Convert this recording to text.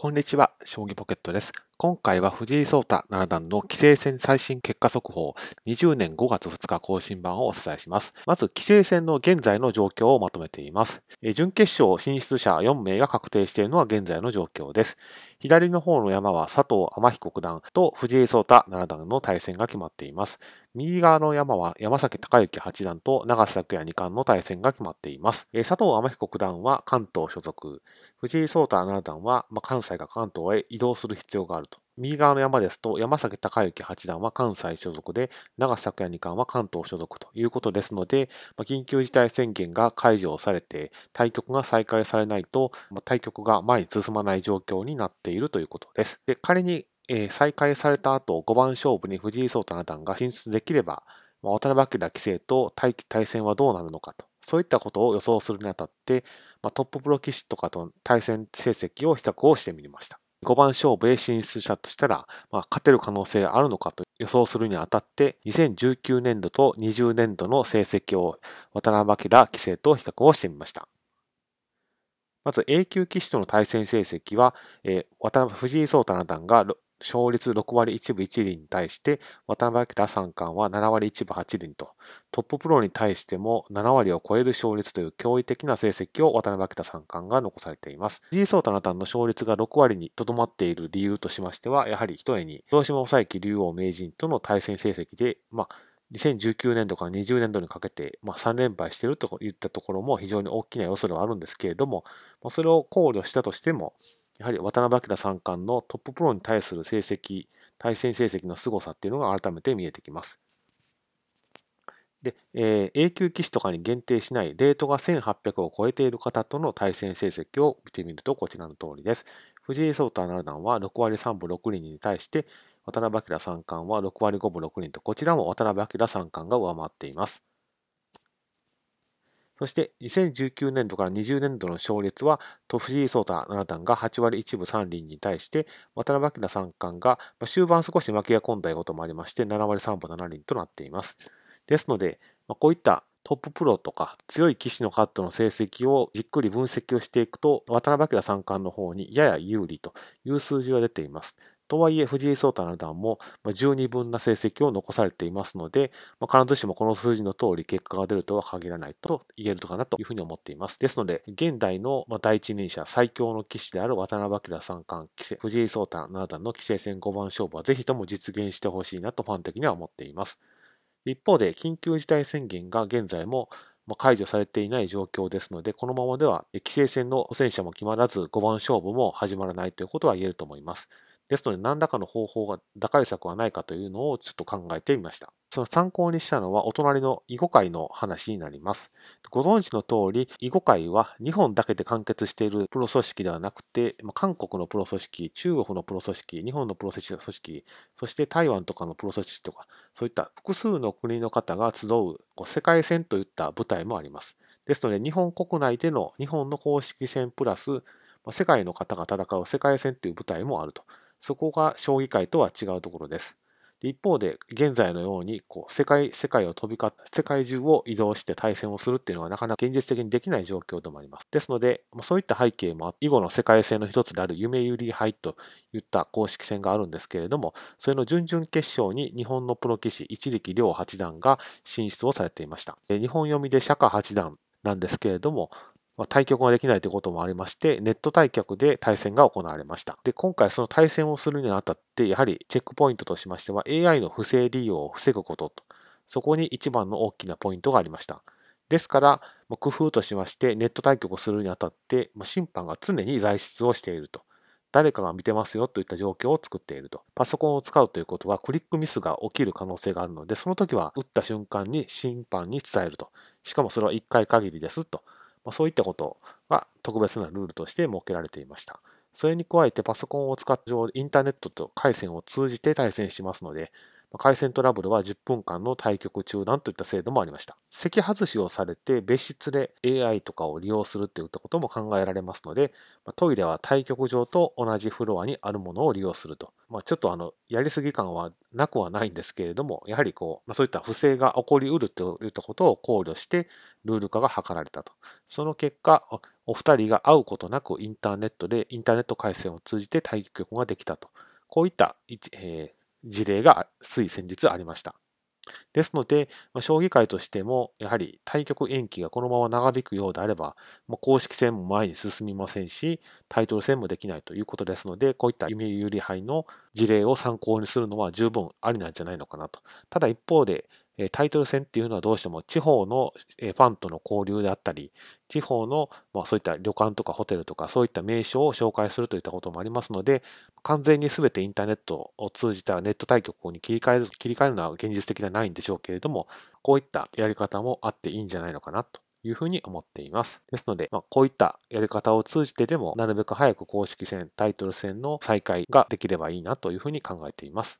こんにちは、将棋ポケットです。今回は藤井聡太七段の棋聖戦最新結果速報20年5月2日更新版をお伝えします。まず、棋聖戦の現在の状況をまとめています。準決勝進出者4名が確定しているのは現在の状況です。左の方の山は佐藤天彦九段と藤井聡太七段の対戦が決まっています。右側の山は山崎隆之八段と長瀬拓也二冠の対戦が決まっています。え佐藤天彦九段は関東所属。藤井聡太七段は、ま、関西が関東へ移動する必要があると。右側の山ですと、山崎隆之八段は関西所属で、長瀬拓也二冠は関東所属ということですので、ま、緊急事態宣言が解除されて、対局が再開されないと、ま、対局が前に進まない状況になっているということです。で仮に、えー、再開された後、5番勝負に藤井聡太七段が進出できれば、まあ、渡辺明棋聖と対対戦はどうなるのかと、そういったことを予想するにあたって、まあ、トッププロ棋士とかと対戦成績を比較をしてみました。5番勝負へ進出したとしたら、まあ、勝てる可能性があるのかと予想するにあたって、2019年度と20年度の成績を渡辺明棋聖と比較をしてみました。まず A 級棋士との対戦成績は、えー、藤井聡太七段が勝率6割1分1厘に対して、渡辺明三冠は7割1分8厘と、トッププロに対しても7割を超える勝率という驚異的な成績を渡辺明三冠が残されています。藤井聡太七段の勝率が6割にとどまっている理由としましては、やはり一重に、広島正幸竜王名人との対戦成績で、まあ、2019年度から20年度にかけて、まあ、3連敗しているといったところも非常に大きな要素ではあるんですけれども、まあ、それを考慮したとしても、やはり渡辺明三冠のトッププロに対する成績、対戦成績の凄さっていうのが改めて見えてきます。で、えー、A 級棋士とかに限定しないレートが1800を超えている方との対戦成績を見てみるとこちらの通りです。藤井聡太七段は6割3分6厘に対して、渡辺明三冠は6割5分6厘と、こちらも渡辺明三冠が上回っています。そして2019年度から20年度の勝率は、藤井聡太七段が8割1分3厘に対して、渡辺明三冠が終盤少し負けが込んだこともありまして、7割3分7厘となっています。ですので、こういったトッププロとか強い棋士のカットの成績をじっくり分析をしていくと、渡辺明三冠の方にやや有利という数字が出ています。とはいえ、藤井聡太七段も十二分な成績を残されていますので、まあ、必ずしもこの数字の通り結果が出るとは限らないと言えるのかなというふうに思っています。ですので、現代の第一人者最強の棋士である渡辺明三冠、藤井聡太七段の棋聖戦5番勝負はぜひとも実現してほしいなとファン的には思っています。一方で、緊急事態宣言が現在も解除されていない状況ですので、このままでは棋聖戦の戦車も決まらず5番勝負も始まらないということは言えると思います。ですので、何らかの方法が、打開策はないかというのをちょっと考えてみました。その参考にしたのは、お隣の囲碁界の話になります。ご存知の通り、囲碁界は日本だけで完結しているプロ組織ではなくて、韓国のプロ組織、中国のプロ組織、日本のプロ組織、そして台湾とかのプロ組織とか、そういった複数の国の方が集う世界戦といった舞台もあります。ですので、日本国内での日本の公式戦プラス、世界の方が戦う世界戦という舞台もあると。そこが将棋界とは違うところです。一方で、現在のようにこう世界、世界を飛び交って、世界中を移動して対戦をするっていうのはなかなか現実的にできない状況でもあります。ですので、そういった背景も囲碁の世界戦の一つである夢ゆり杯といった公式戦があるんですけれども、それの準々決勝に日本のプロ棋士一力遼八段が進出をされていました。日本読みで釈迦八段なんですけれども、ま、対局ができないということもありまして、ネット対局で対戦が行われました。で、今回その対戦をするにあたって、やはりチェックポイントとしましては、AI の不正利用を防ぐことと、そこに一番の大きなポイントがありました。ですから、工夫としまして、ネット対局をするにあたって、審判が常に在室をしていると。誰かが見てますよといった状況を作っていると。パソコンを使うということはクリックミスが起きる可能性があるので、その時は打った瞬間に審判に伝えると。しかもそれは1回限りですと。まあ、そういったことが特別なルールとして設けられていました。それに加えてパソコンを使ってインターネットと回線を通じて対戦しますので、回線トラブルは10分間の対局中断といった制度もありました。席外しをされて別室で AI とかを利用するといったことも考えられますので、トイレは対局場と同じフロアにあるものを利用すると。まあ、ちょっとあの、やりすぎ感はなくはないんですけれども、やはりこう、まあ、そういった不正が起こりうるといったことを考慮して、ルール化が図られたと。その結果、お二人が会うことなくインターネットで、インターネット回線を通じて対局ができたと。こういった、えー、事例がつい先日ありました。ですので、ま、将棋界としても、やはり対局延期がこのまま長引くようであれば、まあ、公式戦も前に進みませんし、タイトル戦もできないということですので、こういった夢有利杯の事例を参考にするのは十分ありなんじゃないのかなと。ただ一方で、タイトル戦っていうのはどうしても地方のファンとの交流であったり、地方の、ま、そういった旅館とかホテルとかそういった名所を紹介するといったこともありますので、完全に全てインターネットを通じたネット対局に切り替える、切り替えるのは現実的ではないんでしょうけれども、こういったやり方もあっていいんじゃないのかなというふうに思っています。ですので、まあ、こういったやり方を通じてでも、なるべく早く公式戦、タイトル戦の再開ができればいいなというふうに考えています。